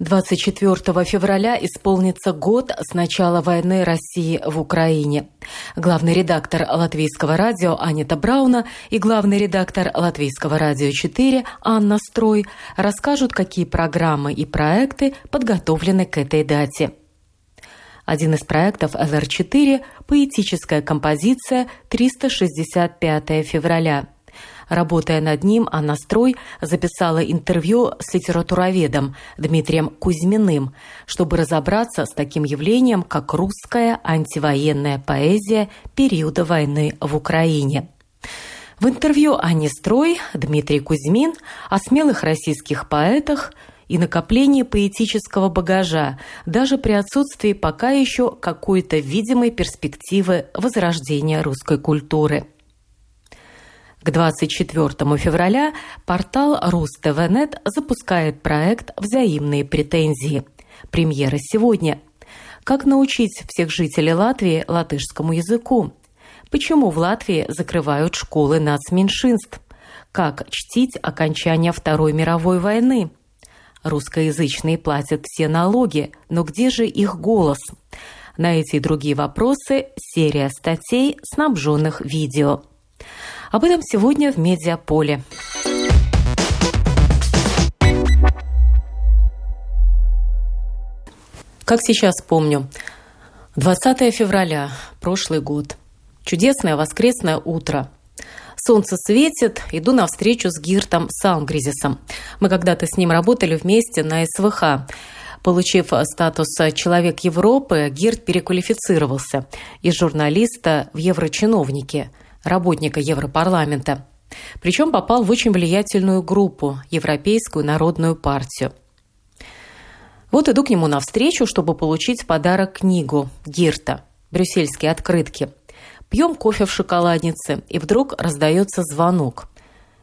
24 февраля исполнится год с начала войны России в Украине. Главный редактор Латвийского радио Анита Брауна и главный редактор Латвийского радио 4 Анна Строй расскажут, какие программы и проекты подготовлены к этой дате. Один из проектов ЛР-4 – поэтическая композиция «365 февраля», Работая над ним, Анна Строй записала интервью с литературоведом Дмитрием Кузьминым, чтобы разобраться с таким явлением, как русская антивоенная поэзия периода войны в Украине. В интервью Анне Строй Дмитрий Кузьмин о смелых российских поэтах и накоплении поэтического багажа, даже при отсутствии пока еще какой-то видимой перспективы возрождения русской культуры – к 24 февраля портал РусТВНет запускает проект «Взаимные претензии». Премьера сегодня. Как научить всех жителей Латвии латышскому языку? Почему в Латвии закрывают школы нацменьшинств? Как чтить окончание Второй мировой войны? Русскоязычные платят все налоги, но где же их голос? На эти и другие вопросы серия статей, снабженных видео. Об этом сегодня в «Медиаполе». Как сейчас помню, 20 февраля, прошлый год. Чудесное воскресное утро. Солнце светит, иду на встречу с Гиртом Салмгризисом. Мы когда-то с ним работали вместе на СВХ. Получив статус «Человек Европы», Гирт переквалифицировался из журналиста в еврочиновники – работника Европарламента. Причем попал в очень влиятельную группу – Европейскую народную партию. Вот иду к нему навстречу, чтобы получить в подарок книгу Гирта «Брюссельские открытки». Пьем кофе в шоколаднице, и вдруг раздается звонок.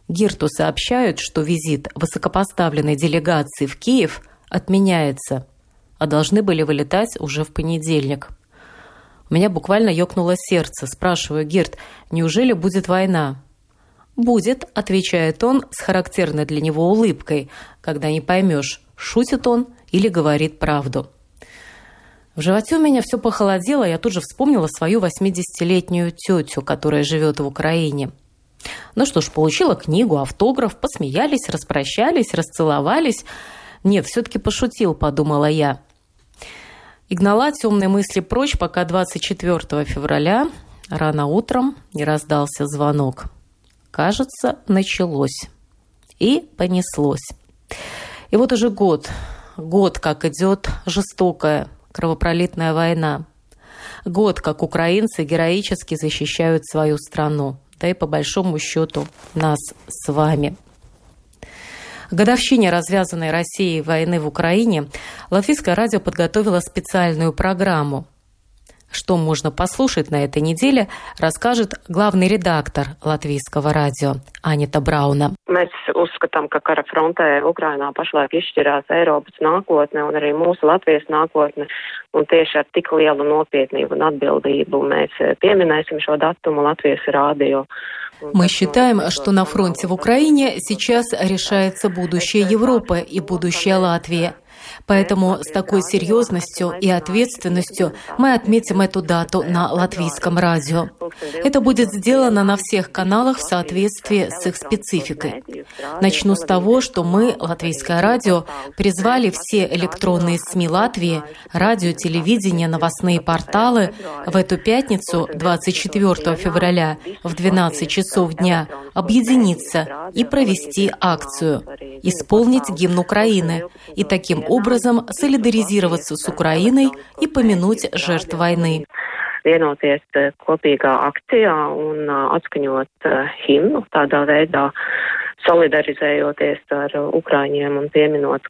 Гирту сообщают, что визит высокопоставленной делегации в Киев отменяется, а должны были вылетать уже в понедельник – меня буквально ёкнуло сердце. Спрашиваю, Герт, неужели будет война? «Будет», – отвечает он с характерной для него улыбкой, когда не поймешь, шутит он или говорит правду. В животе у меня все похолодело, я тут же вспомнила свою 80-летнюю тетю, которая живет в Украине. Ну что ж, получила книгу, автограф, посмеялись, распрощались, расцеловались. Нет, все-таки пошутил, подумала я и гнала темные мысли прочь, пока 24 февраля рано утром не раздался звонок. Кажется, началось. И понеслось. И вот уже год, год, как идет жестокая кровопролитная война. Год, как украинцы героически защищают свою страну, да и по большому счету нас с вами – годовщине развязанной Россией войны в Украине Латвийское радио подготовило специальную программу. Что можно послушать на этой неделе, расскажет главный редактор Латвийского радио Анита Брауна. Mēs uzskatām, ka kara frontē Ukrainā pašlaik izšķirās Eiropas nākotne un arī mūsu Latvijas nākotne. Un tieši ar tik lielu nopietnību un atbildību mēs pieminēsim šo datumu Latvijas rādio. Мы считаем, что на фронте в Украине сейчас решается будущее Европы и будущее Латвии. Поэтому с такой серьезностью и ответственностью мы отметим эту дату на латвийском радио. Это будет сделано на всех каналах в соответствии с их спецификой. Начну с того, что мы, Латвийское радио, призвали все электронные СМИ Латвии, радио, телевидение, новостные порталы в эту пятницу, 24 февраля, в 12 часов дня, объединиться и провести акцию «Исполнить гимн Украины» и таким образом солидаризироваться с Украиной и помянуть жертв войны. Vienoties kopīgā akcijā un atskaņot himnu tādā veidā, solidarizējoties ar Ukraiņiem un pieminot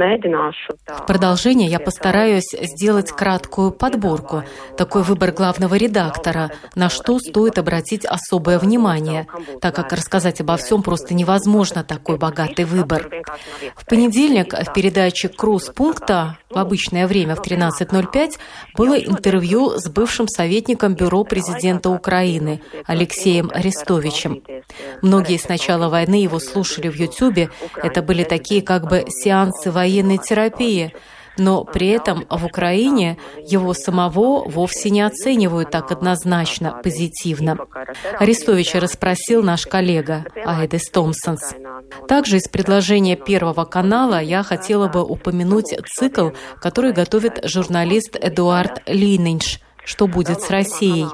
mēģināšu tā. В продолжение я постараюсь сделать краткую подборку, такой выбор главного редактора, на что стоит обратить особое внимание, так как рассказать обо всем просто невозможно, такой богатый выбор. В понедельник в передаче «Круз пункта» в обычное время в 13.05 было интервью с бывшим советником Бюро президента Украины Алексеем Арестовичем. Многие с начала войны его слушали в Ютьюбе. Это были такие как бы сеансы военной терапии – но при этом в Украине его самого вовсе не оценивают так однозначно, позитивно. Арестовича расспросил наш коллега Айдес Томпсонс. Также из предложения Первого канала я хотела бы упомянуть цикл, который готовит журналист Эдуард Лининш – что будет с Россией?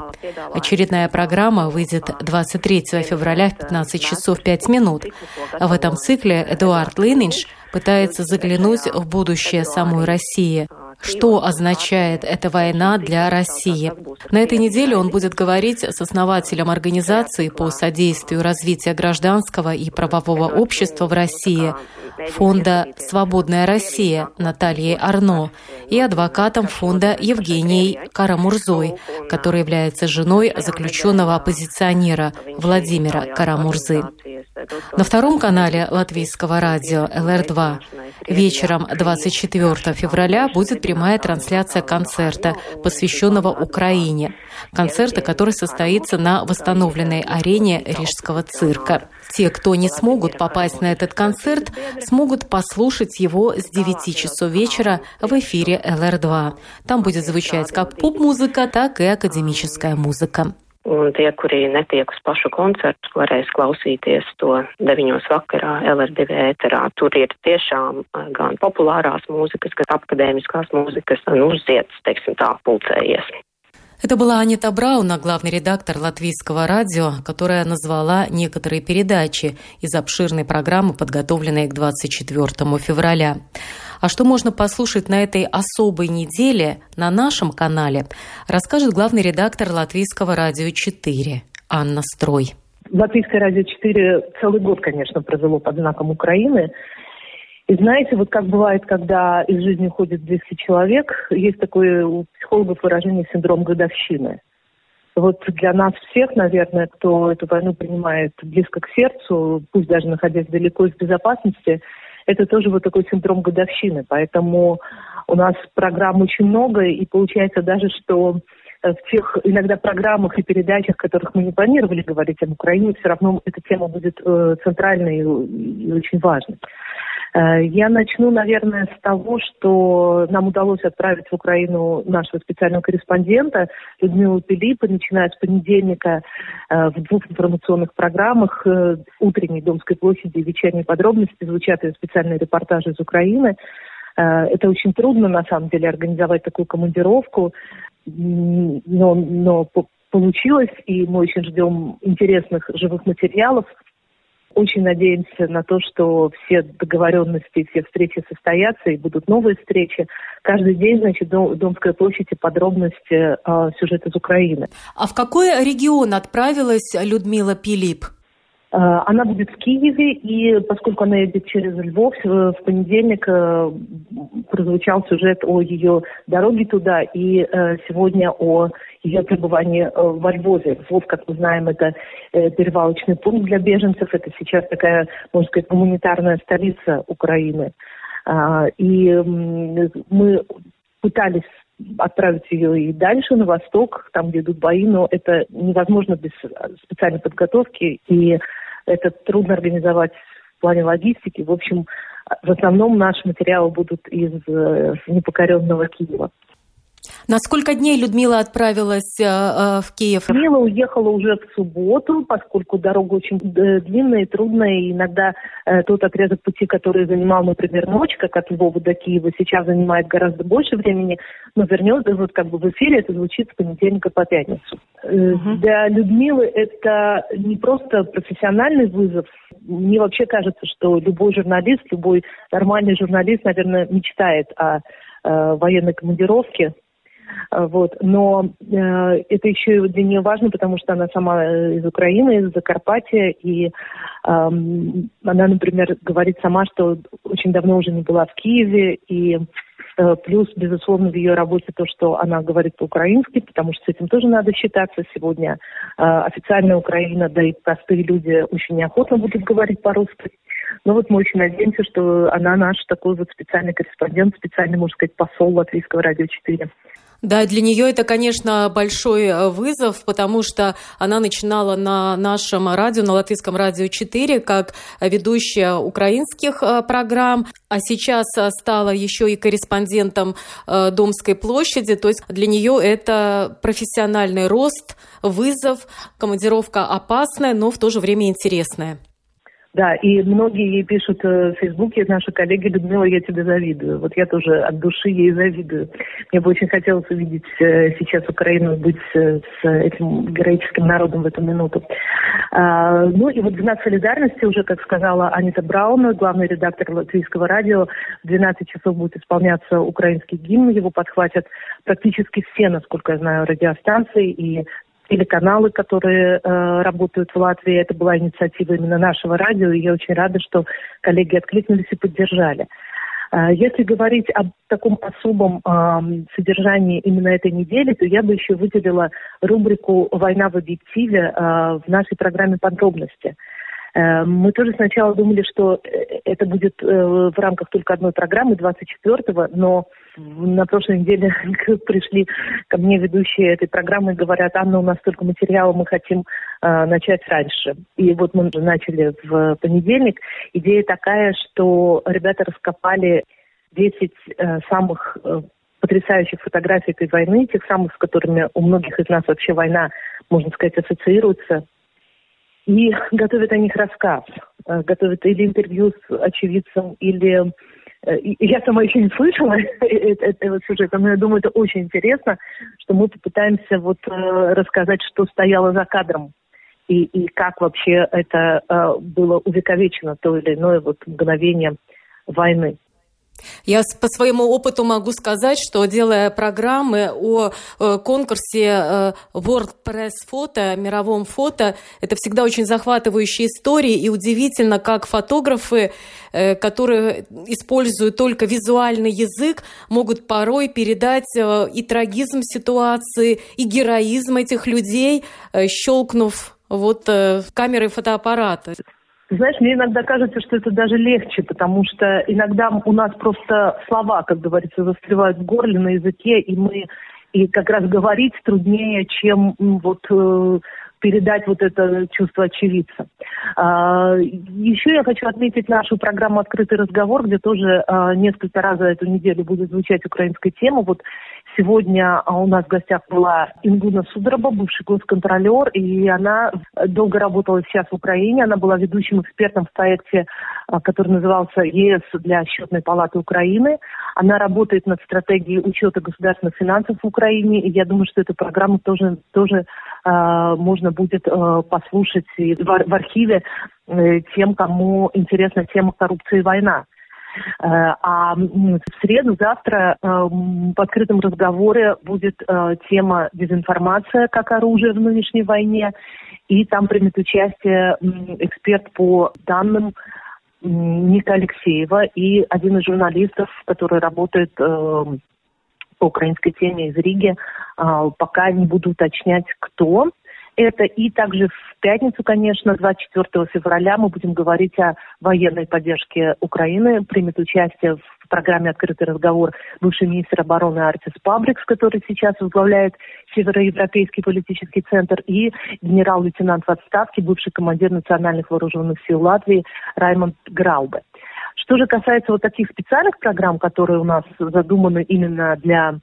Очередная программа выйдет 23 февраля в 15 часов 5 минут. В этом цикле Эдуард Лининш пытается заглянуть в будущее самой России. Что означает эта война для России? На этой неделе он будет говорить с основателем организации по содействию развития гражданского и правового общества в России – фонда «Свободная Россия» Натальей Арно и адвокатом фонда Евгенией Карамурзой, которая является женой заключенного оппозиционера Владимира Карамурзы. На втором канале латвийского радио ЛР2 вечером 24 февраля будет прямая трансляция концерта, посвященного Украине. Концерта, который состоится на восстановленной арене Рижского цирка. Те, кто не смогут попасть на этот концерт, смогут послушать его с 9 часов вечера в эфире ЛР2. Там будет звучать как поп-музыка, так и академическая музыка. Un tie, kuri netiek uz pašu koncertu, varēs klausīties to 9 vakarā LR2 ēterā. Tur ir tiešām gan populārās mūzikas, gan akadēmiskās mūzikas un uzziets, teiksim tā, pulcējies. Это была Анита Брауна, главный редактор латвийского радио, которая назвала некоторые передачи из обширной программы, подготовленной к 24 февраля. А что можно послушать на этой особой неделе на нашем канале, расскажет главный редактор Латвийского радио 4 Анна Строй. Латвийское радио 4 целый год, конечно, провело под знаком Украины. И знаете, вот как бывает, когда из жизни уходит 200 человек, есть такое у психологов выражение синдром годовщины. Вот для нас всех, наверное, кто эту войну принимает близко к сердцу, пусть даже находясь далеко из безопасности, это тоже вот такой синдром годовщины. Поэтому у нас программ очень много, и получается даже, что в тех иногда программах и передачах, которых мы не планировали говорить об Украине, все равно эта тема будет э, центральной и, и очень важной. Э, я начну, наверное, с того, что нам удалось отправить в Украину нашего специального корреспондента Людмилу Пилипа, начиная с понедельника э, в двух информационных программах э, «Утренней Домской площади» и «Вечерние подробности» звучат ее специальные репортажи из Украины. Это очень трудно, на самом деле, организовать такую командировку, но, но получилось, и мы очень ждем интересных живых материалов – очень надеемся на то, что все договоренности, все встречи состоятся и будут новые встречи. Каждый день, значит, Домская площадь и подробности э, сюжет из Украины. А в какой регион отправилась Людмила Пилип? Э, она будет в Киеве, и поскольку она едет через Львов, э, в понедельник э, прозвучал сюжет о ее дороге туда, и сегодня о ее пребывании во Львове. Львов, как мы знаем, это перевалочный пункт для беженцев, это сейчас такая, можно сказать, гуманитарная столица Украины. И мы пытались отправить ее и дальше, на восток, там, где идут бои, но это невозможно без специальной подготовки, и это трудно организовать в плане логистики. В общем, в основном наши материалы будут из э, непокоренного Киева. На сколько дней Людмила отправилась э, э, в Киев? Людмила уехала уже в субботу, поскольку дорога очень э, длинная и трудная. И иногда э, тот отрезок пути, который занимал, например, ночь, как от Львова до Киева, сейчас занимает гораздо больше времени. Но вернется, вот как бы в эфире это звучит с понедельника по пятницу. Э, угу. Для Людмилы это не просто профессиональный вызов. Мне вообще кажется, что любой журналист, любой нормальный журналист, наверное, мечтает о э, военной командировке Вот. Но э, это еще и для нее важно, потому что она сама из Украины, из Закарпатья, и э, она, например, говорит сама, что очень давно уже не была в Киеве, и Э, плюс, безусловно, в ее работе то, что она говорит по-украински, потому что с этим тоже надо считаться. Сегодня э, официальная Украина, да и простые люди очень неохотно будут говорить по-русски. Но вот мы очень надеемся, что она наш такой вот специальный корреспондент, специальный, можно сказать, посол Латвийского радио 4. Да, для нее это, конечно, большой э, вызов, потому что она начинала на нашем радио, на Латвийском радио 4, как ведущая украинских э, программ, а сейчас э, стала еще и корреспондентом Домской площади. То есть для нее это профессиональный рост, вызов, командировка опасная, но в то же время интересная. Да, и многие ей пишут э, в Фейсбуке, наши коллеги, Людмила, я тебе завидую. Вот я тоже от души ей завидую. Мне бы очень хотелось увидеть э, сейчас Украину, быть э, с этим героическим народом в эту минуту. А, ну и вот в знак солидарности уже, как сказала Анита Браун, главный редактор латвийского радио, в 12 часов будет исполняться украинский гимн, его подхватят практически все, насколько я знаю, радиостанции и телеканалы, которые э, работают в Латвии. Это была инициатива именно нашего радио, и я очень рада, что коллеги откликнулись и поддержали. Э, если говорить об таком особом э, содержании именно этой недели, то я бы еще выделила рубрику «Война в объективе» э, в нашей программе «Подробности». Мы тоже сначала думали, что э, это будет э, в рамках только одной программы, 24-го, но на прошлой неделе пришли ко мне ведущие этой программы и говорят, Анна, у нас столько материала, мы хотим э, начать раньше. И вот мы начали в понедельник. Идея такая, что ребята раскопали 10 э, самых э, потрясающих фотографий этой войны, тех самых, с которыми у многих из нас вообще война, можно сказать, ассоциируется. И готовят о них рассказ, э, готовят или интервью с очевидцем, или Э, я сама еще не слышала этого сюжета, но я думаю, это очень интересно, что мы попытаемся вот э, рассказать, что стояло за кадром и, и как вообще это э, было увековечено, то или иное вот мгновение войны. Я по своему опыту могу сказать, что делая программы о э, конкурсе э, WordPress фото, мировом фото, это всегда очень захватывающие истории, и удивительно, как фотографы, э, которые используют только визуальный язык, могут порой передать и трагизм ситуации, и героизм этих людей, щелкнув вот камерой фотоаппарата. Знаешь, мне иногда кажется, что это даже легче, потому что иногда у нас просто слова, как говорится, застревают в горле, на языке, и мы и как раз говорить труднее, чем вот э, передать вот это чувство очевидца. А, еще я хочу отметить нашу программу «Открытый разговор», где тоже а, несколько раз за эту неделю будет звучать украинская тема. Вот Сегодня а, у нас в гостях была Ингуна Судороба, бывший госконтролер, и она долго работала сейчас в Украине. Она была ведущим экспертом в проекте, а, который назывался ЕС для счетной палаты Украины. Она работает над стратегией учета государственных финансов в Украине, и я думаю, что эту программу тоже, тоже э, можно будет э, послушать в, архиве э, тем, кому интересна тема коррупции и война. Э, а в среду, завтра э, в открытом разговоре будет э, тема дезинформация как оружие в нынешней войне. И там примет участие эксперт по данным Ника Алексеева и один из журналистов, который работает по украинской теме из Риги. Пока не буду уточнять, кто это. И также в пятницу, конечно, 24 февраля мы будем говорить о военной поддержке Украины. Примет участие в программе «Открытый разговор» бывший министр обороны Артис Пабрикс, который сейчас возглавляет Североевропейский политический центр, и генерал-лейтенант в отставке, бывший командир национальных вооруженных сил Латвии Раймонд Граубе. Что же касается вот таких специальных программ, которые у нас задуманы именно для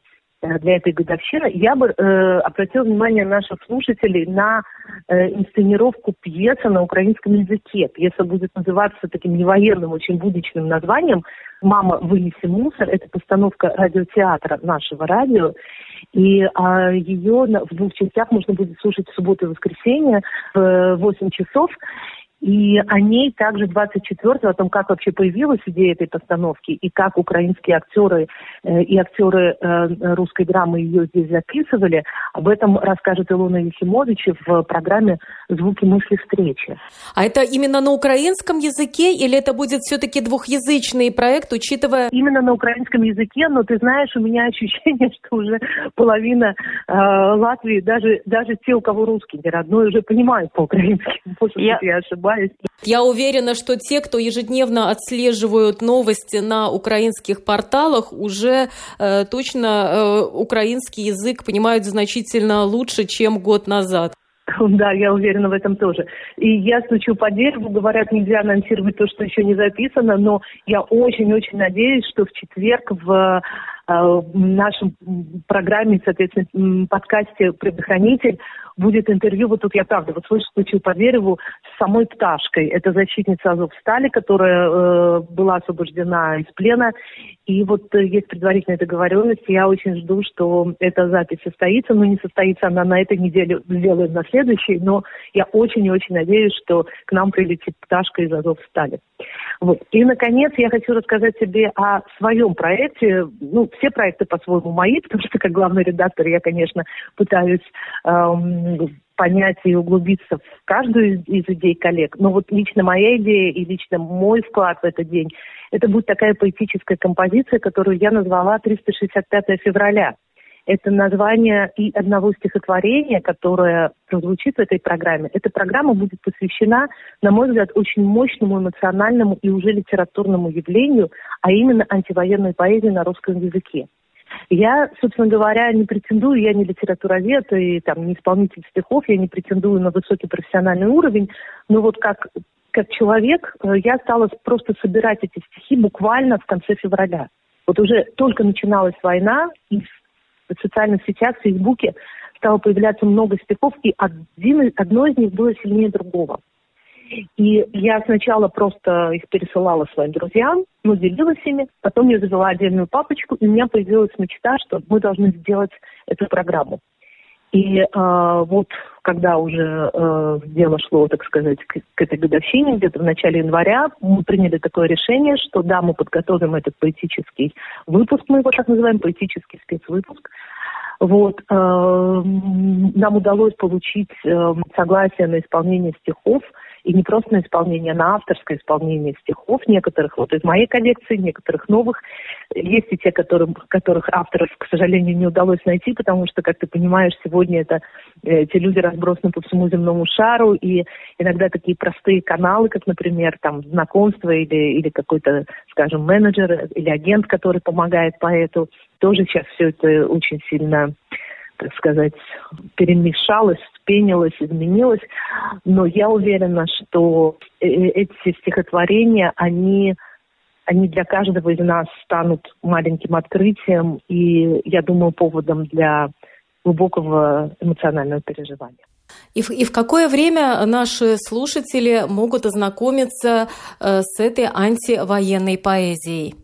для этой годовщины, я бы э, обратила внимание наших слушателей на э, инсценировку пьесы на украинском языке. Пьеса будет называться таким невоенным, очень будничным названием «Мама, вынеси мусор». Это постановка радиотеатра нашего радио. И а, ее в двух частях можно будет слушать в субботу и воскресенье в 8 часов. И о ней также 24-го, о том, как вообще появилась идея этой постановки, и как украинские актеры э, и актеры э, русской драмы ее здесь записывали, об этом расскажет Илона Ефимович в программе «Звуки мысли встречи». А это именно на украинском языке или это будет все-таки двухязычный проект, учитывая... Именно на украинском языке, но ты знаешь, у меня ощущение, что уже половина э, Латвии, даже, даже те, у кого русский не родной, уже понимают по-украински. Может я... я ошибаюсь. Я уверена, что те, кто ежедневно отслеживают новости на украинских порталах, уже э, точно э, украинский язык понимают значительно лучше, чем год назад. Да, я уверена в этом тоже. И я стучу по дереву, говорят, нельзя анонсировать то, что еще не записано, но я очень-очень надеюсь, что в четверг в э, в нашем программе, соответственно, подкасте «Предохранитель» будет интервью, вот тут я правда, вот слышу, стучу по дереву, с самой Пташкой. Это защитница Азовстали, которая э, была освобождена из плена. И вот э, есть предварительная договоренность. Я очень жду, что эта запись состоится. Но не состоится она на этой неделе, сделаем на следующей. Но я очень и очень надеюсь, что к нам прилетит Пташка из Азовстали. Вот. И, наконец, я хочу рассказать тебе о своем проекте. Ну, все проекты по-своему мои, потому что как главный редактор я, конечно, пытаюсь эм, понять и углубиться в каждую из, идей коллег. Но вот лично моя идея и лично мой вклад в этот день, это будет такая поэтическая композиция, которую я назвала «365 февраля». Это название и одного стихотворения, которое прозвучит в этой программе. Эта программа будет посвящена, на мой взгляд, очень мощному эмоциональному и уже литературному явлению, а именно антивоенной поэзии на русском языке. Я, собственно говоря, не претендую, я не литературовед и там, не исполнитель стихов, я не претендую на высокий профессиональный уровень, но вот как, как человек э, я стала просто собирать эти стихи буквально в конце февраля. Вот уже только начиналась война, и в социальных сетях, в Фейсбуке стало появляться много стихов, и один, одно из них было сильнее другого. И я сначала просто их пересылала своим друзьям, ну, делилась ими, потом я завела отдельную папочку, и у меня появилась мечта, что мы должны сделать эту программу. И э, вот когда уже э, дело шло, так сказать, к, к этой годовщине, где-то в начале января, мы приняли такое решение, что да, мы подготовим этот поэтический выпуск, мы его так называем, поэтический спецвыпуск. Вот, э, нам удалось получить э, согласие на исполнение стихов и не просто на исполнение, а на авторское исполнение стихов некоторых, вот из моей коллекции, некоторых новых. Есть и те, которым, которых авторов, к сожалению, не удалось найти, потому что, как ты понимаешь, сегодня это э, эти люди разбросаны по всему земному шару, и иногда такие простые каналы, как, например, там, знакомство или, или какой-то, скажем, менеджер или агент, который помогает поэту, тоже сейчас все это очень сильно так сказать, перемешалось, вспенилось, изменилось. Но я уверена, что э, э, эти стихотворения, они, они для каждого из нас станут маленьким открытием и, я думаю, поводом для глубокого эмоционального переживания. И в, и в какое время наши слушатели могут ознакомиться э, с этой антивоенной поэзией?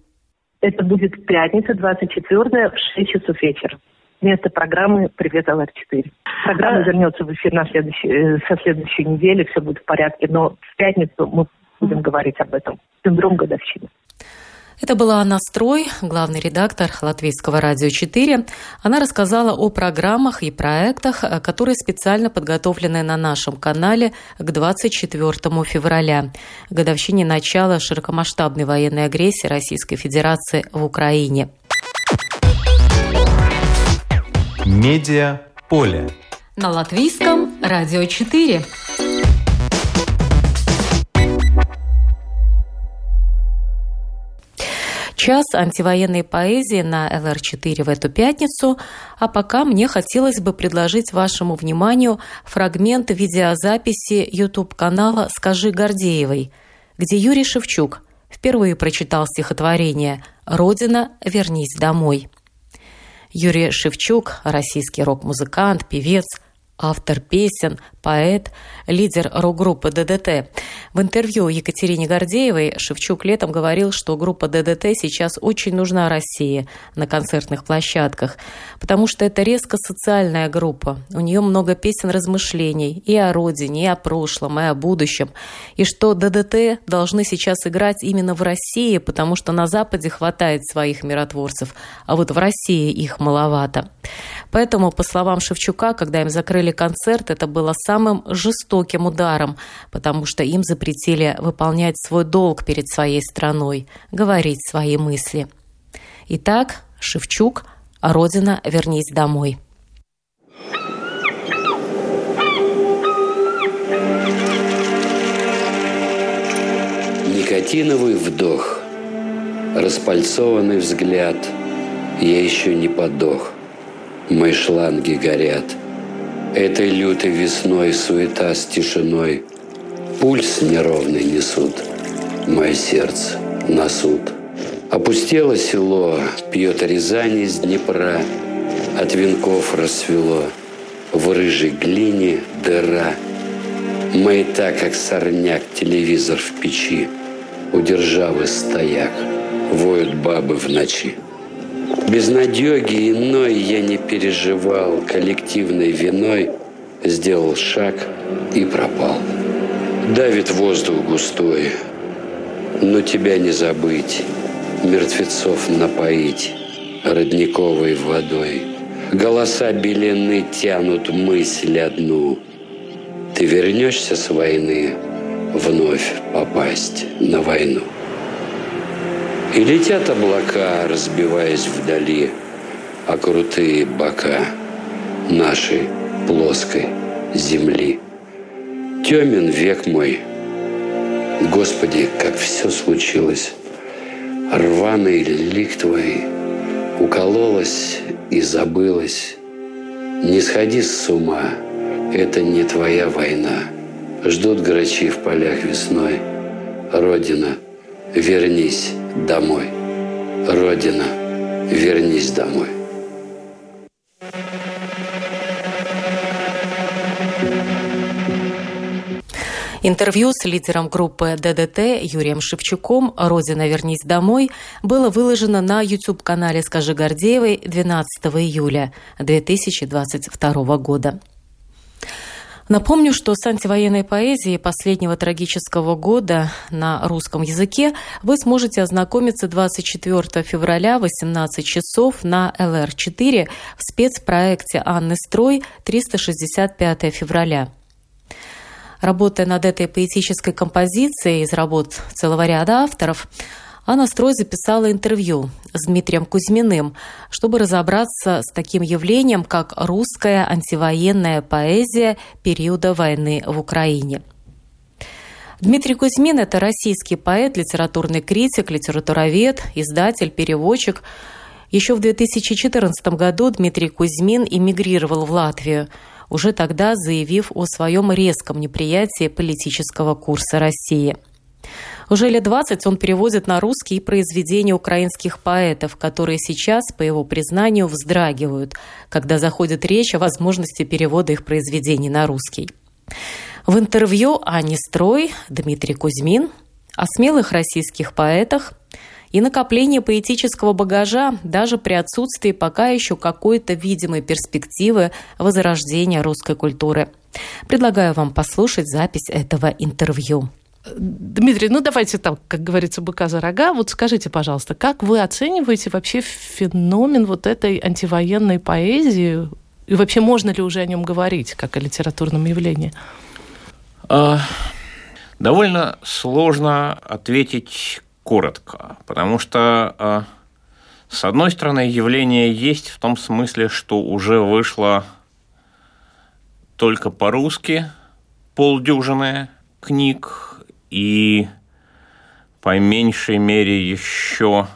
Это будет пятница, 24 в 6 часов вечера вместо программы «Привет, ЛР-4». Программа а... вернется в эфир на следующей, э, со следующей недели, все будет в порядке, но в пятницу мы будем говорить об этом. Синдром годовщины. Это была Анна Строй, главный редактор Латвийского радио 4. Она рассказала о программах и проектах, э, которые специально подготовлены на нашем канале к 24 февраля, годовщине начала широкомасштабной военной агрессии Российской Федерации в Украине. Медиа поле. На латвийском радио 4. Час антивоенной поэзии на ЛР4 в эту пятницу, а пока мне хотелось бы предложить вашему вниманию фрагмент видеозаписи YouTube-канала «Скажи Гордеевой», где Юрий Шевчук впервые прочитал стихотворение «Родина, вернись домой». Юрий Шевчук, российский рок-музыкант, певец, автор песен, поэт, лидер рок-группы ДДТ. В интервью Екатерине Гордеевой Шевчук летом говорил, что группа ДДТ сейчас очень нужна России на концертных площадках, потому что это резко социальная группа. У нее много песен размышлений и о родине, и о прошлом, и о будущем. И что ДДТ должны сейчас играть именно в России, потому что на Западе хватает своих миротворцев, а вот в России их маловато. Поэтому, по словам Шевчука, когда им закрыли концерт, это было самым жестоким ударом, потому что им запретили выполнять свой долг перед своей страной, говорить свои мысли. Итак, Шевчук, Родина, вернись домой. Никотиновый вдох, распальцованный взгляд, я еще не подох – Мои шланги горят. Этой лютой весной суета с тишиной Пульс неровный несут, мое сердце на суд. Опустело село, пьет Рязань из Днепра, От венков рассвело, в рыжей глине дыра. Маята, как сорняк, телевизор в печи, У державы стояк, воют бабы в ночи. Безнадеги иной я не переживал, коллективной виной сделал шаг и пропал. Давит воздух густой, но тебя не забыть, мертвецов напоить родниковой водой. Голоса белены тянут мысль одну. Ты вернешься с войны вновь попасть на войну. И летят облака, разбиваясь вдали, а крутые бока нашей плоской земли. Темен век мой, Господи, как все случилось. Рваный лик твой укололась и забылась. Не сходи с ума, это не твоя война. Ждут грачи в полях весной. Родина, вернись домой. Родина, вернись домой. Интервью с лидером группы ДДТ Юрием Шевчуком «Родина, вернись домой» было выложено на YouTube-канале «Скажи Гордеевой» 12 июля 2022 года. Напомню, что с антивоенной поэзией последнего трагического года на русском языке вы сможете ознакомиться 24 февраля в 18 часов на ЛР-4 в спецпроекте Анны Строй 365 февраля. Работая над этой поэтической композицией из работ целого ряда авторов, Анна Строй записала интервью с Дмитрием Кузьминым, чтобы разобраться с таким явлением, как русская антивоенная поэзия периода войны в Украине. Дмитрий Кузьмин – это российский поэт, литературный критик, литературовед, издатель, переводчик. Еще в 2014 году Дмитрий Кузьмин эмигрировал в Латвию, уже тогда заявив о своем резком неприятии политического курса России – уже лет 20 он переводит на русский произведения украинских поэтов, которые сейчас, по его признанию, вздрагивают, когда заходит речь о возможности перевода их произведений на русский. В интервью Ани Строй Дмитрий Кузьмин о смелых российских поэтах и накоплении поэтического багажа даже при отсутствии пока еще какой-то видимой перспективы возрождения русской культуры. Предлагаю вам послушать запись этого интервью. Дмитрий, ну давайте там, как говорится, быка за рога. Вот скажите, пожалуйста, как вы оцениваете вообще феномен вот этой антивоенной поэзии? И вообще можно ли уже о нем говорить, как о литературном явлении? А, довольно сложно ответить коротко, потому что, а, с одной стороны, явление есть в том смысле, что уже вышло только по-русски полдюжины книг, и по меньшей мере еще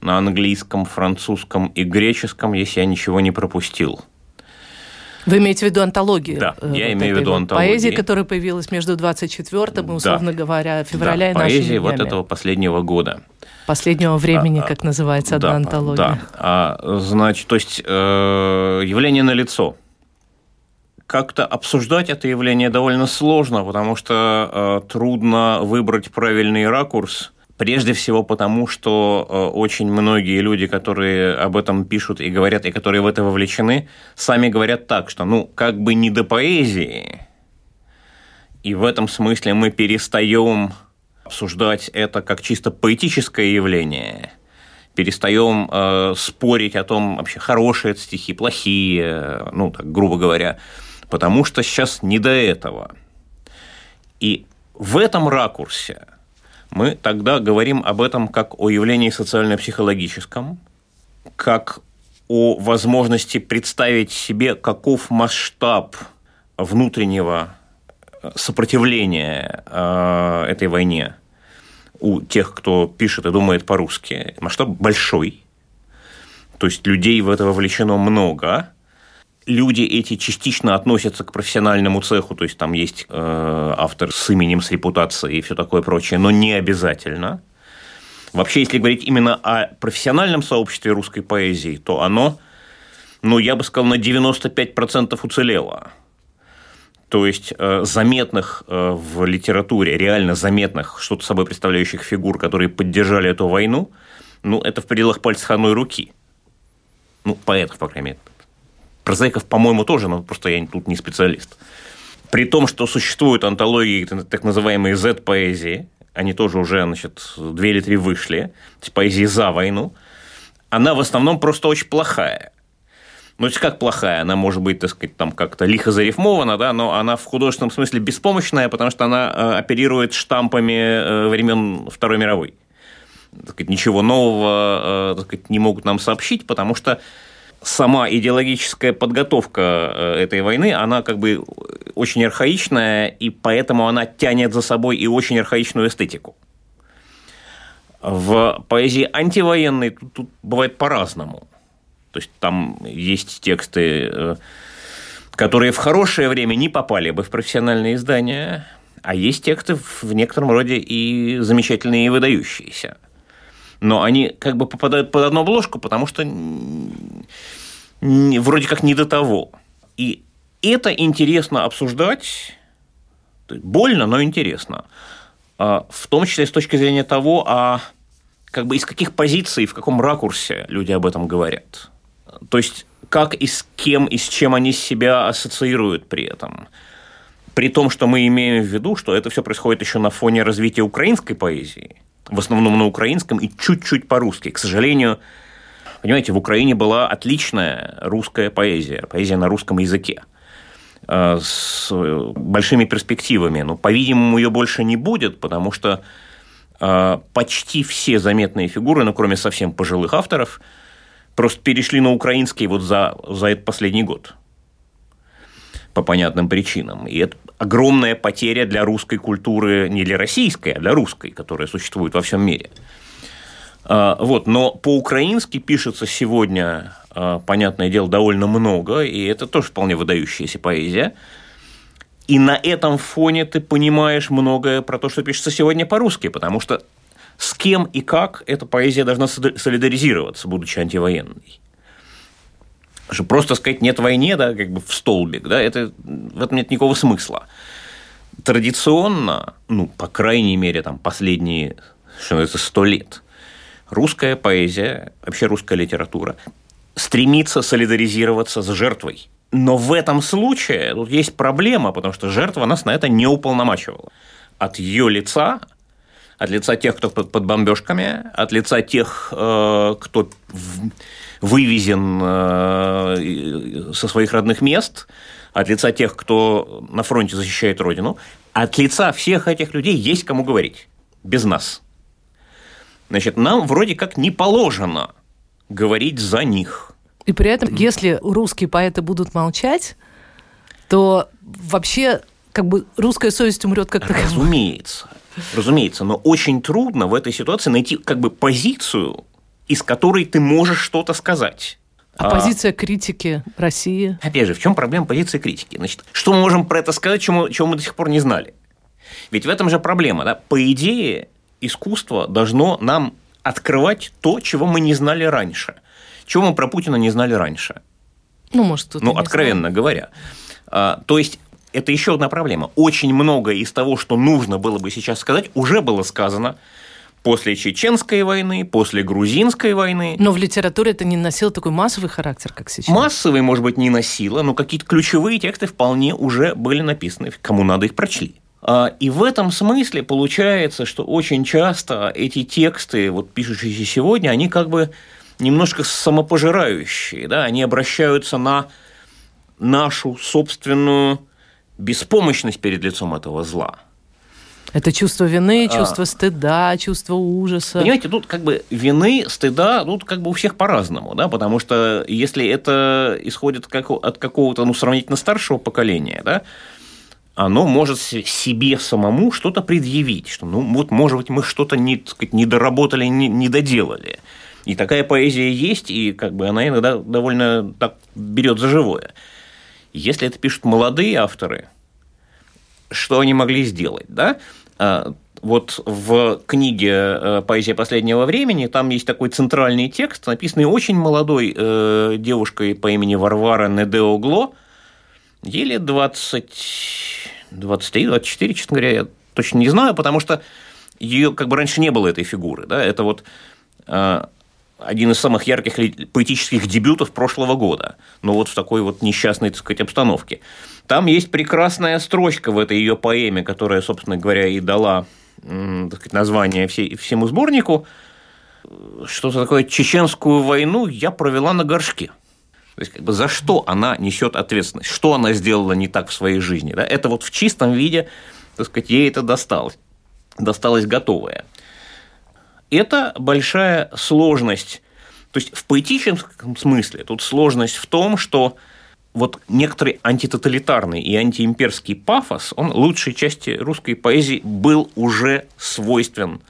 на английском, французском и греческом, если я ничего не пропустил. Вы имеете в виду антологию? Да, э, я вот имею в виду антологию. Поэзии, которая появилась между 24 и, условно да. говоря, февраля да, и нашими поэзии вот этого последнего года. Последнего времени, а, как называется одна да, антология. Да, а, значит, то есть э, явление на лицо как-то обсуждать это явление довольно сложно, потому что э, трудно выбрать правильный ракурс. Прежде всего потому, что э, очень многие люди, которые об этом пишут и говорят, и которые в это вовлечены, сами говорят так, что ну как бы не до поэзии, и в этом смысле мы перестаем обсуждать это как чисто поэтическое явление, перестаем э, спорить о том, вообще хорошие это стихи, плохие, ну, так грубо говоря, потому что сейчас не до этого. И в этом ракурсе мы тогда говорим об этом как о явлении социально-психологическом, как о возможности представить себе, каков масштаб внутреннего сопротивления э, этой войне у тех, кто пишет и думает по-русски. Масштаб большой, то есть людей в это вовлечено много. Люди эти частично относятся к профессиональному цеху, то есть там есть э, автор с именем, с репутацией и все такое прочее, но не обязательно. Вообще, если говорить именно о профессиональном сообществе русской поэзии, то оно, ну, я бы сказал, на 95% уцелело то есть э, заметных э, в литературе, реально заметных, что-то собой представляющих фигур, которые поддержали эту войну, ну, это в пределах пальца одной руки. Ну, поэтов, по крайней мере. Прозаиков, по-моему, тоже, но просто я тут не специалист. При том, что существуют антологии так называемые Z-поэзии, они тоже уже, значит, две или три вышли, поэзии за войну, она в основном просто очень плохая. Ну, это как плохая? Она может быть, так сказать, там как-то лихо зарифмована, да, но она в художественном смысле беспомощная, потому что она э, оперирует штампами э, времен Второй мировой. Так сказать, ничего нового э, так сказать, не могут нам сообщить, потому что сама идеологическая подготовка этой войны, она как бы очень архаичная, и поэтому она тянет за собой и очень архаичную эстетику. В поэзии антивоенной тут, тут бывает по-разному. То есть там есть тексты, э, которые в хорошее время не попали бы в профессиональные издания, а есть тексты в некотором роде и замечательные и выдающиеся. Но они как бы попадают под одну обложку, потому что вроде как не до того. И это интересно обсуждать, больно, но интересно. А в том числе с точки зрения того, а как бы из каких позиций, в каком ракурсе люди об этом говорят. То есть, как и с кем и с чем они себя ассоциируют при этом. При том, что мы имеем в виду, что это все происходит еще на фоне развития украинской поэзии, в основном на украинском и чуть-чуть по-русски. К сожалению, понимаете, в Украине была отличная русская поэзия, поэзия на русском языке э, с большими перспективами. Но, по-видимому, ее больше не будет, потому что э, почти все заметные фигуры, ну, кроме совсем пожилых авторов – просто перешли на украинский вот за, за этот последний год по понятным причинам. И это огромная потеря для русской культуры, не для российской, а для русской, которая существует во всем мире. А, вот, но по-украински пишется сегодня, а, понятное дело, довольно много, и это тоже вполне выдающаяся поэзия. И на этом фоне ты понимаешь многое про то, что пишется сегодня по-русски, потому что с кем и как эта поэзия должна солидаризироваться, будучи антивоенной. Что просто сказать «нет войне», да, как бы в столбик, да, это, в этом нет никакого смысла. Традиционно, ну, по крайней мере, там, последние, что называется, сто лет, русская поэзия, вообще русская литература стремится солидаризироваться с жертвой. Но в этом случае тут есть проблема, потому что жертва нас на это не уполномачивала. От ее лица от лица тех, кто под бомбежками, от лица тех, э, кто вывезен э, со своих родных мест, от лица тех, кто на фронте защищает Родину, от лица всех этих людей есть кому говорить. Без нас. Значит, нам вроде как не положено говорить за них. И при этом, если русские поэты будут молчать, то вообще как бы русская совесть умрет как таковая. Разумеется. Разумеется, но очень трудно в этой ситуации найти как бы позицию, из которой ты можешь что-то сказать. А, а позиция критики России? Опять же, в чем проблема позиции критики? Значит, что мы можем про это сказать, чего, чего мы до сих пор не знали? Ведь в этом же проблема. Да? По идее, искусство должно нам открывать то, чего мы не знали раньше. Чего мы про Путина не знали раньше? Ну, может, тут Ну, откровенно знал. говоря. А, то есть это еще одна проблема. Очень многое из того, что нужно было бы сейчас сказать, уже было сказано после Чеченской войны, после Грузинской войны. Но в литературе это не носило такой массовый характер, как сейчас. Массовый, может быть, не носило, но какие-то ключевые тексты вполне уже были написаны. Кому надо, их прочли. А, и в этом смысле получается, что очень часто эти тексты, вот пишущиеся сегодня, они как бы немножко самопожирающие, да, они обращаются на нашу собственную беспомощность перед лицом этого зла. Это чувство вины, а. чувство а, стыда, чувство ужаса. Понимаете, тут как бы вины, стыда, тут как бы у всех по-разному, да, потому что если это исходит как, от какого-то, ну, сравнительно старшего поколения, да, оно может себе самому что-то предъявить, что, ну, вот, может быть, мы что-то не, сказать, не доработали, не, не доделали. И такая поэзия есть, и как бы она иногда довольно так берет за живое. Если это пишут молодые авторы, что они могли сделать, да? А, вот в книге э, «Поэзия последнего времени» там есть такой центральный текст, написанный очень молодой э, девушкой по имени Варвара Недеогло, ей лет 20, 23, 24, честно говоря, я точно не знаю, потому что ее как бы раньше не было этой фигуры, да, это вот э, один из самых ярких поэтических дебютов прошлого года, но вот в такой вот несчастной, так сказать, обстановке. Там есть прекрасная строчка в этой ее поэме, которая, собственно говоря, и дала так сказать, название всему сборнику. Что-то такое «Чеченскую войну я провела на горшке». То есть, как бы, за что она несет ответственность, что она сделала не так в своей жизни. Да? Это вот в чистом виде, так сказать, ей это досталось. Досталось готовое. Это большая сложность. То есть в поэтическом смысле тут сложность в том, что вот некоторый антитоталитарный и антиимперский пафос, он лучшей части русской поэзии был уже свойствен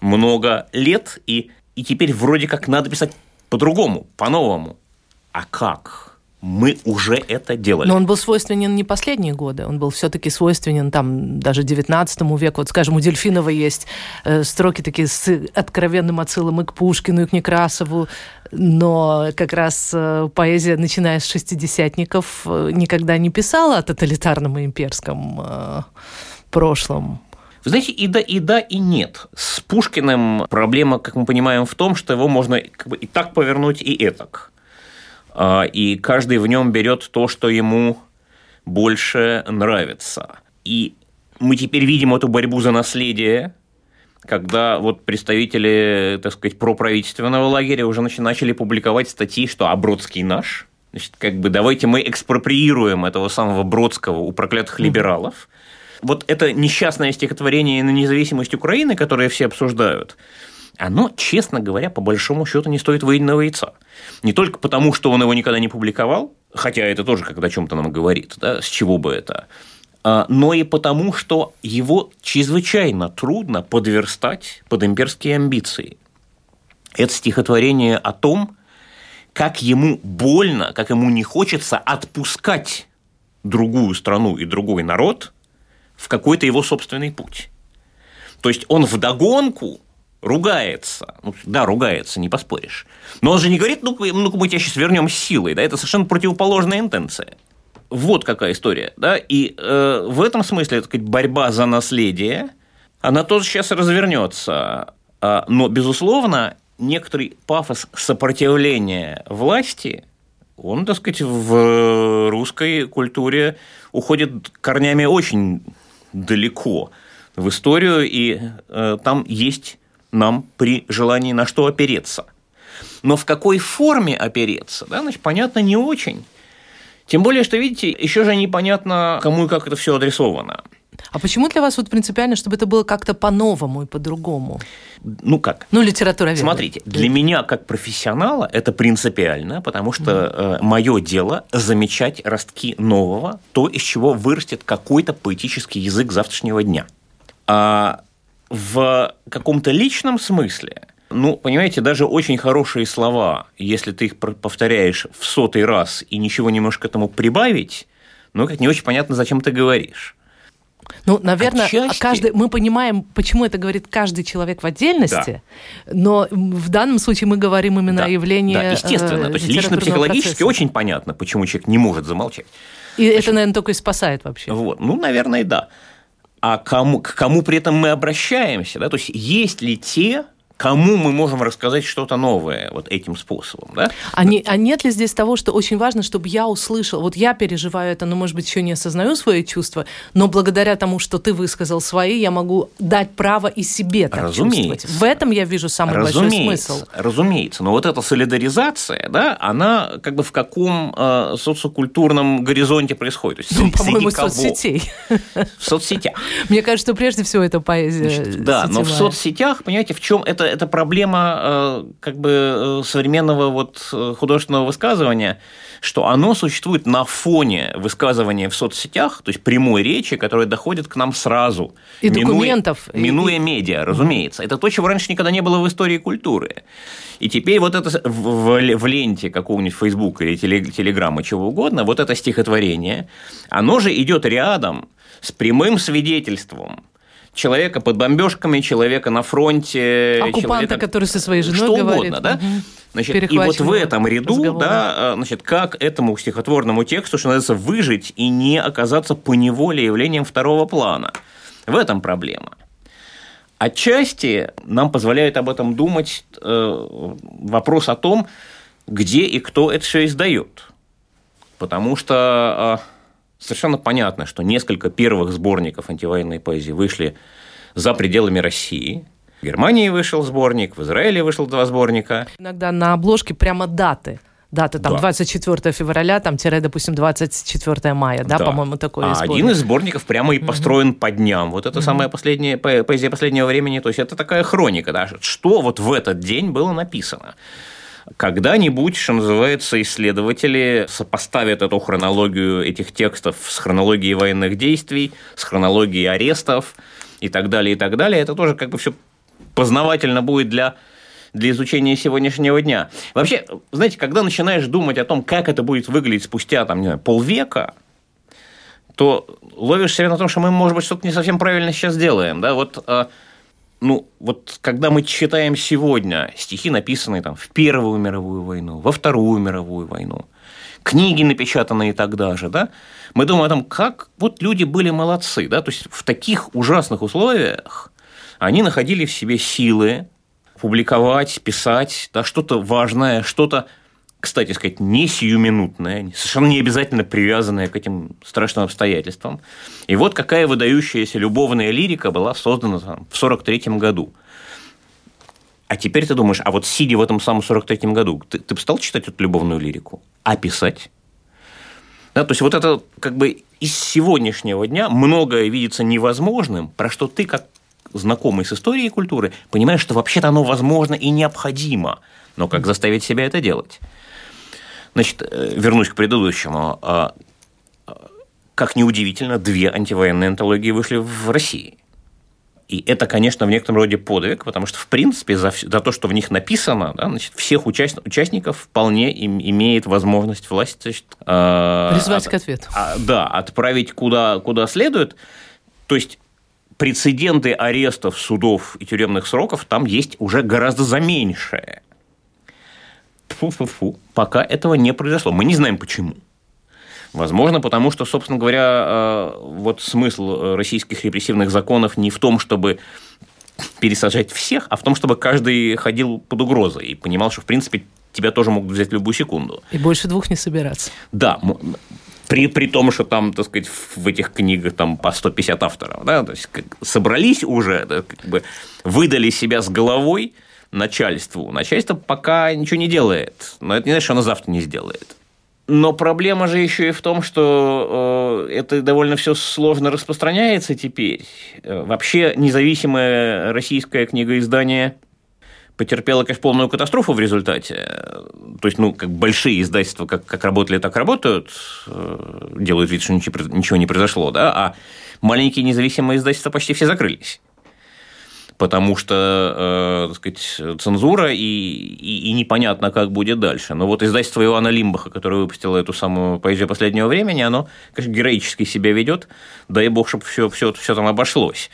много лет, и, и теперь вроде как надо писать по-другому, по-новому. А как? Мы уже это делали. Но он был свойственен не последние годы, он был все-таки свойственен там даже 19 веку. Вот, скажем, у Дельфинова есть э, строки такие с откровенным отсылом и к Пушкину, и к Некрасову, но как раз э, поэзия, начиная с шестидесятников, э, никогда не писала о тоталитарном и имперском э, прошлом. Вы знаете, и да, и да, и нет. С Пушкиным проблема, как мы понимаем, в том, что его можно как бы и так повернуть, и этак. А, и каждый в нем берет то, что ему больше нравится. И мы теперь видим эту борьбу за наследие, когда вот представители, так сказать, проправительственного лагеря уже начали публиковать статьи, что «А Бродский наш», Значит, как бы давайте мы экспроприируем этого самого Бродского у проклятых либералов. Вот это несчастное стихотворение на независимость Украины, которое все обсуждают, оно, честно говоря, по большому счету не стоит выеденного яйца. Не только потому, что он его никогда не публиковал, хотя это тоже когда о чем-то нам говорит, да, с чего бы это, а, но и потому, что его чрезвычайно трудно подверстать под имперские амбиции. Это стихотворение о том, как ему больно, как ему не хочется отпускать другую страну и другой народ в какой-то его собственный путь. То есть он вдогонку ругается. Ну, да, ругается, не поспоришь. Но он же не говорит, ну, ну мы тебя сейчас вернем силой. Да? Это совершенно противоположная интенция. Вот какая история. Да? И э, в этом смысле так сказать, борьба за наследие, она тоже сейчас развернется. А, но, безусловно, некоторый пафос сопротивления власти, он, так сказать, в русской культуре уходит корнями очень далеко в историю, и э, там есть нам при желании на что опереться. Но в какой форме опереться, да, значит, понятно, не очень. Тем более, что, видите, еще же непонятно, кому и как это все адресовано. А почему для вас вот принципиально, чтобы это было как-то по-новому и по-другому? Ну как? Ну, литература. Смотрите, для меня как профессионала это принципиально, потому что mm. э, мое дело замечать ростки нового, то, из чего вырастет какой-то поэтический язык завтрашнего дня. А в каком-то личном смысле, ну, понимаете, даже очень хорошие слова, если ты их повторяешь в сотый раз и ничего немножко этому прибавить, ну, как не очень понятно, зачем ты говоришь. Ну, наверное, Отчасти... каждый, мы понимаем, почему это говорит каждый человек в отдельности, да. но в данном случае мы говорим именно да, о явлении. Да, естественно. Э, То есть лично психологически процесса. очень понятно, почему человек не может замолчать. И Значит, это, наверное, только и спасает вообще. Вот. Ну, наверное, да. А кому, к кому при этом мы обращаемся? Да? То есть есть ли те, кому мы можем рассказать что-то новое вот этим способом, да? А, не, а нет ли здесь того, что очень важно, чтобы я услышал, вот я переживаю это, но, может быть, еще не осознаю свои чувства, но благодаря тому, что ты высказал свои, я могу дать право и себе так разумеется. чувствовать. В этом я вижу самый разумеется, большой смысл. Разумеется, но вот эта солидаризация, да, она как бы в каком э, социокультурном горизонте происходит? То есть, ну, по-моему, соцсетей. В соцсетях. Мне кажется, что прежде всего это поэзия Значит, Да, но в соцсетях, понимаете, в чем это это проблема э, как бы э, современного вот э, художественного высказывания, что оно существует на фоне высказывания в соцсетях, то есть прямой речи, которая доходит к нам сразу. И минуя, документов. Минуя и... медиа, разумеется. Это то, чего раньше никогда не было в истории культуры. И теперь вот это в, в, в ленте какого-нибудь Facebook или Телеграма, чего угодно, вот это стихотворение, оно же идет рядом с прямым свидетельством человека под бомбежками, человека на фронте. Оккупанта, человека... который со своей женой что говорит. угодно, да? Угу. Значит, и вот в этом ряду, разговор. да, значит, как этому стихотворному тексту, что называется, выжить и не оказаться поневоле явлением второго плана. В этом проблема. Отчасти нам позволяет об этом думать э, вопрос о том, где и кто это все издает. Потому что э, совершенно понятно, что несколько первых сборников антивоенной поэзии вышли за пределами России. В Германии вышел сборник, в Израиле вышел два сборника. Иногда на обложке прямо даты даты, там, да. 24 февраля, там, тире, допустим, 24 мая, да, да. по-моему, такой а Один из сборников прямо и построен угу. по дням. Вот это угу. самая последняя поэзия последнего времени, то есть это такая хроника, да, что вот в этот день было написано. Когда-нибудь, что называется, исследователи сопоставят эту хронологию этих текстов с хронологией военных действий, с хронологией арестов и так далее, и так далее. Это тоже как бы все познавательно будет для для изучения сегодняшнего дня. Вообще, знаете, когда начинаешь думать о том, как это будет выглядеть спустя там, не знаю, полвека, то ловишь себя на том, что мы, может быть, что-то не совсем правильно сейчас делаем. Да? Вот а, ну, вот когда мы читаем сегодня стихи, написанные там в Первую мировую войну, во Вторую мировую войну, книги, напечатанные тогда же, да, мы думаем о том, как вот люди были молодцы, да, то есть в таких ужасных условиях они находили в себе силы публиковать, писать, да, что-то важное, что-то кстати сказать, не сиюминутная, совершенно не обязательно привязанная к этим страшным обстоятельствам. И вот какая выдающаяся любовная лирика была создана там, в 1943 году. А теперь ты думаешь, а вот сидя в этом самом 43 году, ты, ты бы стал читать эту любовную лирику? А писать? Да, то есть вот это как бы из сегодняшнего дня многое видится невозможным, про что ты как знакомый с историей культуры понимаешь, что вообще-то оно возможно и необходимо. Но как заставить себя это делать? Значит, э, вернусь к предыдущему. А, а, как неудивительно, две антивоенные антологии вышли в России. И это, конечно, в некотором роде подвиг, потому что, в принципе, за, за то, что в них написано, да, значит, всех участ, участников вполне им, имеет возможность власть значит, э, призвать от, к ответу. А, да, отправить куда, куда следует. То есть прецеденты арестов, судов и тюремных сроков там есть уже гораздо заменьшее. Фу-фу-фу. Пока этого не произошло. Мы не знаем почему. Возможно, потому что, собственно говоря, э, вот смысл э, российских репрессивных законов не в том, чтобы пересажать всех, а в том, чтобы каждый ходил под угрозой и понимал, что, в принципе, тебя тоже могут взять в любую секунду. И больше двух не собираться. Да, при, при том, что там, так сказать, в этих книгах там по 150 авторов, да, то есть как, собрались уже, да, как бы выдали себя с головой, начальству. Начальство пока ничего не делает, но это не значит, что оно завтра не сделает. Но проблема же еще и в том, что э, это довольно все сложно распространяется теперь. Э, вообще независимое российское книгоиздание потерпело, конечно, полную катастрофу в результате. То есть, ну, как большие издательства, как, как работали, так работают, э, делают вид, что ничего, ничего не произошло, да, а маленькие независимые издательства почти все закрылись потому что, э, так сказать, цензура и, и, и непонятно, как будет дальше. Но вот издательство Ивана Лимбаха, которое выпустило эту самую поэзию последнего времени, оно, конечно, героически себя ведет, дай бог, чтобы все, все, все там обошлось.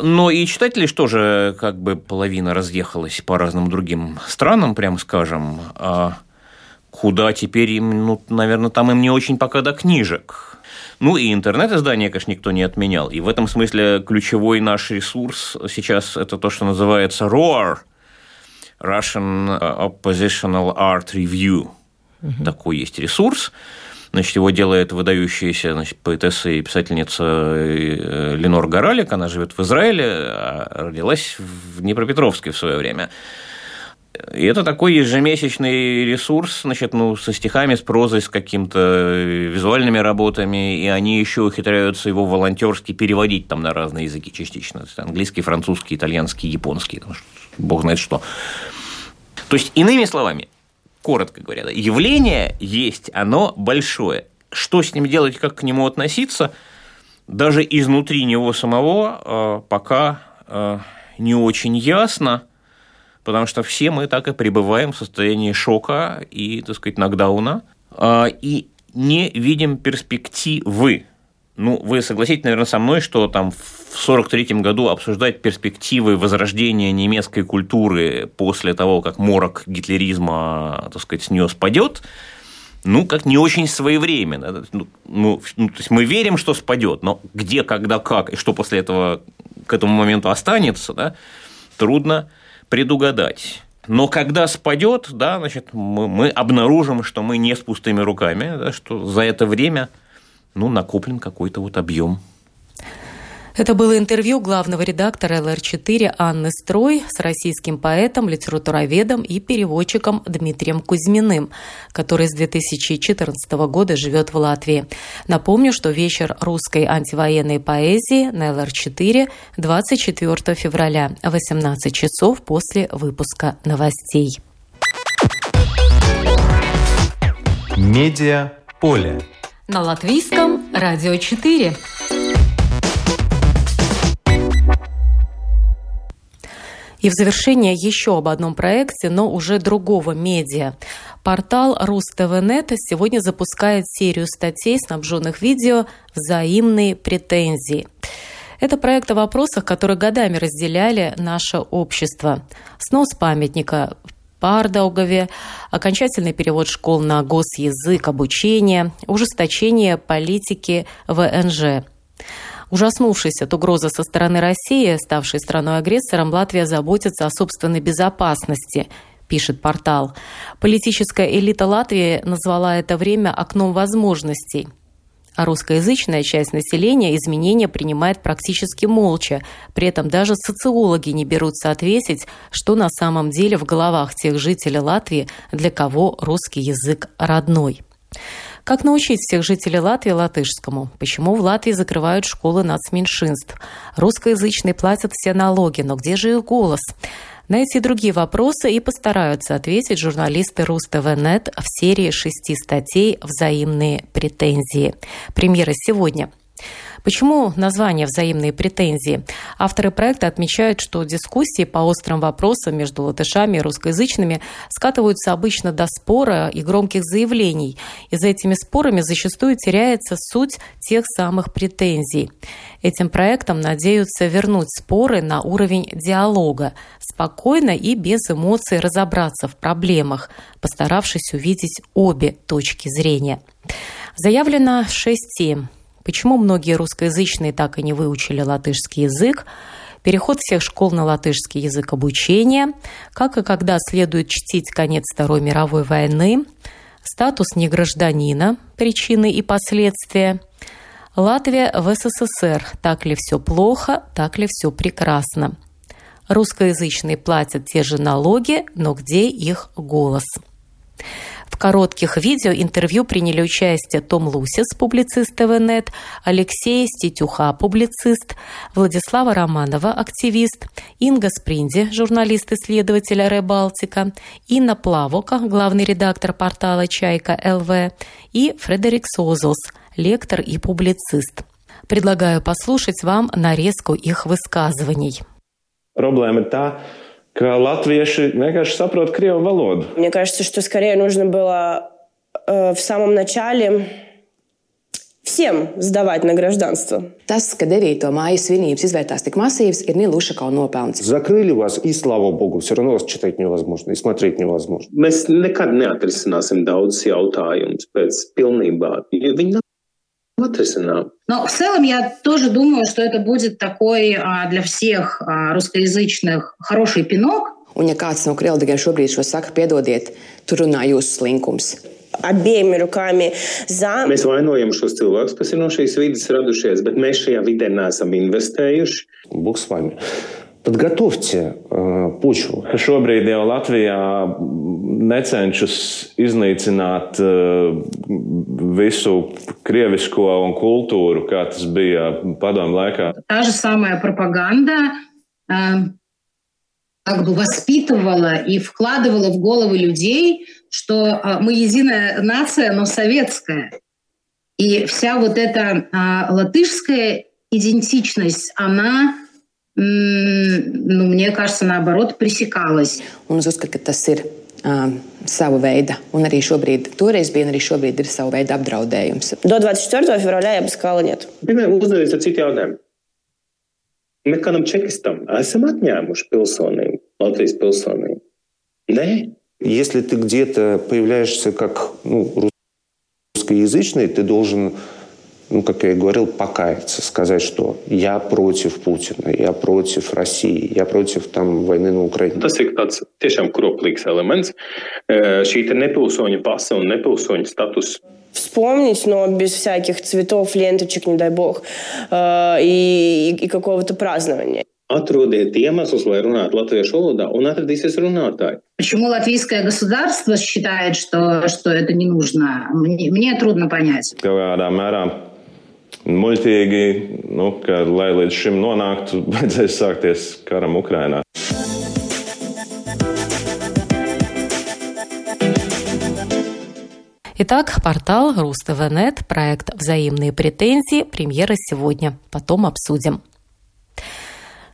Но и читатели что же, как бы половина разъехалась по разным другим странам, прямо скажем. А куда теперь им, ну, наверное, там им не очень пока до книжек. Ну и интернет-издание, конечно, никто не отменял. И в этом смысле ключевой наш ресурс сейчас это то, что называется ROAR, Russian Oppositional Art Review. Угу. Такой есть ресурс. Значит, его делает выдающаяся значит, поэтесса и писательница э, Ленор Горалик. Она живет в Израиле, а родилась в Днепропетровске в свое время. И это такой ежемесячный ресурс, значит, ну, со стихами, с прозой, с какими-то визуальными работами, и они еще ухитряются его волонтерски переводить там на разные языки частично. Английский, французский, итальянский, японский, бог знает что. То есть, иными словами, коротко говоря, да, явление есть, оно большое. Что с ним делать, как к нему относиться, даже изнутри него самого э, пока э, не очень ясно, потому что все мы так и пребываем в состоянии шока и, так сказать, нокдауна, э, и не видим перспективы. Ну, вы согласитесь, наверное, со мной, что там в 1943 году обсуждать перспективы возрождения немецкой культуры после того, как морок гитлеризма, так сказать, с нее спадет, ну, как не очень своевременно. Ну, ну, ну, то есть мы верим, что спадет, но где, когда, как и что после этого к этому моменту останется, да, трудно предугадать. Но когда спадет, да, значит, мы, мы обнаружим, что мы не с пустыми руками, да, что за это время ну, накоплен какой-то вот объем это было интервью главного редактора ЛР4 Анны Строй с российским поэтом, литературоведом и переводчиком Дмитрием Кузьминым, который с 2014 года живет в Латвии. Напомню, что вечер русской антивоенной поэзии на ЛР4 24 февраля, 18 часов после выпуска новостей. Медиа поле. На латвийском радио 4. И в завершение еще об одном проекте, но уже другого медиа. Портал РусТВНет сегодня запускает серию статей, снабженных видео «Взаимные претензии». Это проект о вопросах, которые годами разделяли наше общество. Снос памятника в Пардаугове, окончательный перевод школ на госязык, обучение, ужесточение политики ВНЖ. Ужаснувшись от угрозы со стороны России, ставшей страной-агрессором, Латвия заботится о собственной безопасности, пишет портал. Политическая элита Латвии назвала это время окном возможностей. А русскоязычная часть населения изменения принимает практически молча. При этом даже социологи не берутся ответить, что на самом деле в головах тех жителей Латвии, для кого русский язык родной. Как научить всех жителей Латвии латышскому? Почему в Латвии закрывают школы нацменьшинств? Русскоязычные платят все налоги, но где же их голос? На эти и другие вопросы и постараются ответить журналисты РусТВНет в серии шести статей «Взаимные претензии». Премьера сегодня – Почему название «Взаимные претензии»? Авторы проекта отмечают, что дискуссии по острым вопросам между латышами и русскоязычными скатываются обычно до спора и громких заявлений. И за этими спорами зачастую теряется суть тех самых претензий. Этим проектом надеются вернуть споры на уровень диалога, спокойно и без эмоций разобраться в проблемах, постаравшись увидеть обе точки зрения. Заявлено шесть тем – Почему многие русскоязычные так и не выучили латышский язык? Переход всех школ на латышский язык обучения, как и когда следует чтить конец Второй мировой войны, статус негражданина, причины и последствия, Латвия в СССР, так ли все плохо, так ли все прекрасно. Русскоязычные платят те же налоги, но где их голос? Коротких видео интервью приняли участие Том Лусис, публицист ТВНет, Алексей Стетюха, публицист, Владислава Романова, активист, Инга Спринди, журналист-исследователь Ребалтика, Инна Плавока, главный редактор портала «Чайка ЛВ» и Фредерик Созус, лектор и публицист. Предлагаю послушать вам нарезку их высказываний. Проблема та, ka латвийцы vienkārši saprot крievu валоду. Мне кажется, что скорее нужно было э, в самом начале всем сдавать на гражданство. Tas, ka 9. māja svinības izvērtās tik masīvas, ir Nila Ušakova nopelns. Закрыли вас, и слава богу, все равно вас читать невозможно, и смотреть невозможно. Mēs nekad neatrisināsim daudzus jautājumus pēc pilnībā, jo viņi nav atrisināmi. Но в целом я тоже думаю, что это будет такой а, для всех а, rusскоязычных хороший пинок. Un, ja kāds no krieldegiem šobrīd šo saka, piedodiet, tur runā jūsu slinkums. Обеими руками за. Mēs vainojam šos cilvēkus, kas ir no šīs vidas radušies, bet mēs šajā vidē neesam investējuši. Бог с вами. Подготовьте э, почву. Šobrīd jau Latvijā necenšas iznīcināt uh, visu krievisko un kultūru, kā tas bija padomu laikā. Та же самая пропаганда э, как бы воспитывала и вкладывала в головы людей, что э, мы единая нация, но советская. И вся вот эта э, латышская идентичность, она, ну, мне кажется, наоборот, пресекалась. Un es uzskatu, ka tas ir uh, sava veida, un arī šobrīd, toreiz bija, un arī šobrīd ir sava veida apdraudējums. До 24 февраля я бы сказала нет. Piemēram, uzdevies ar citu jautājumu. Mēs kādam čekistam esam atņēmuši pilsonību, Latvijas pilsonību? Nē. Если ты где-то появляешься как ну, русскоязычный, ты должен, ну, как я и говорил, покаяться, сказать, что я против Путина, я против России, я против там, войны на Украине. Tas ir tāds tiešām kroplīgs elements. Eh, Šī te nepilsoņa pasa un nepilsoņa status Вспомнить, но без всяких цветов, ленточек, не дай бог, э, и, и какого-то празднования. Atrodiet iemeslus, lai runātu latviešu valodā, un atradīsies runātāji. Почему латвийское государство считает, что, что это не нужно, мне, мне трудно понять. Kaut kādā mērā muļķīgi, nu, ka, lai līdz šim nonāktu, vajadzēs sākties karam Ukrainā. Итак, портал РусТВНет, проект «Взаимные претензии», премьера сегодня. Потом обсудим.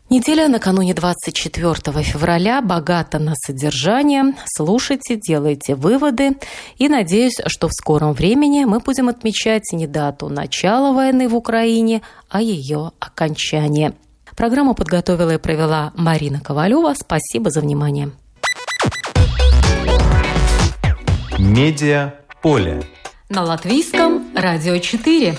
Неделя накануне 24 февраля богата на содержание. Слушайте, делайте выводы. И надеюсь, что в скором времени мы будем отмечать не дату начала войны в Украине, а ее окончание. Программу подготовила и провела Марина Ковалева. Спасибо за внимание. Медиа поле. На латвийском радио 4.